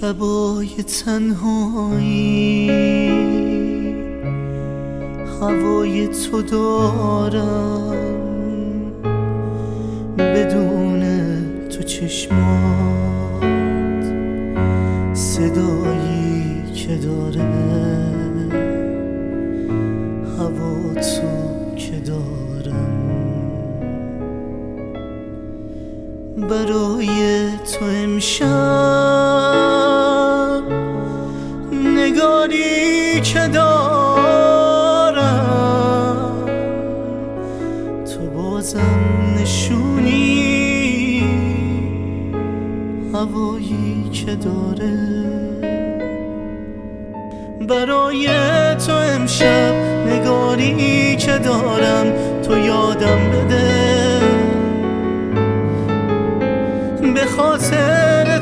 شبای تنهایی. هوای تو دارم. بدون تو چشمات. صدایی که داره. هوا تو که دارم. برای تو امشب. که دارم؟ تو بازم نشونی هوایی که داره. برای تو امشب نگاری که دارم تو یادم بده. به خاطر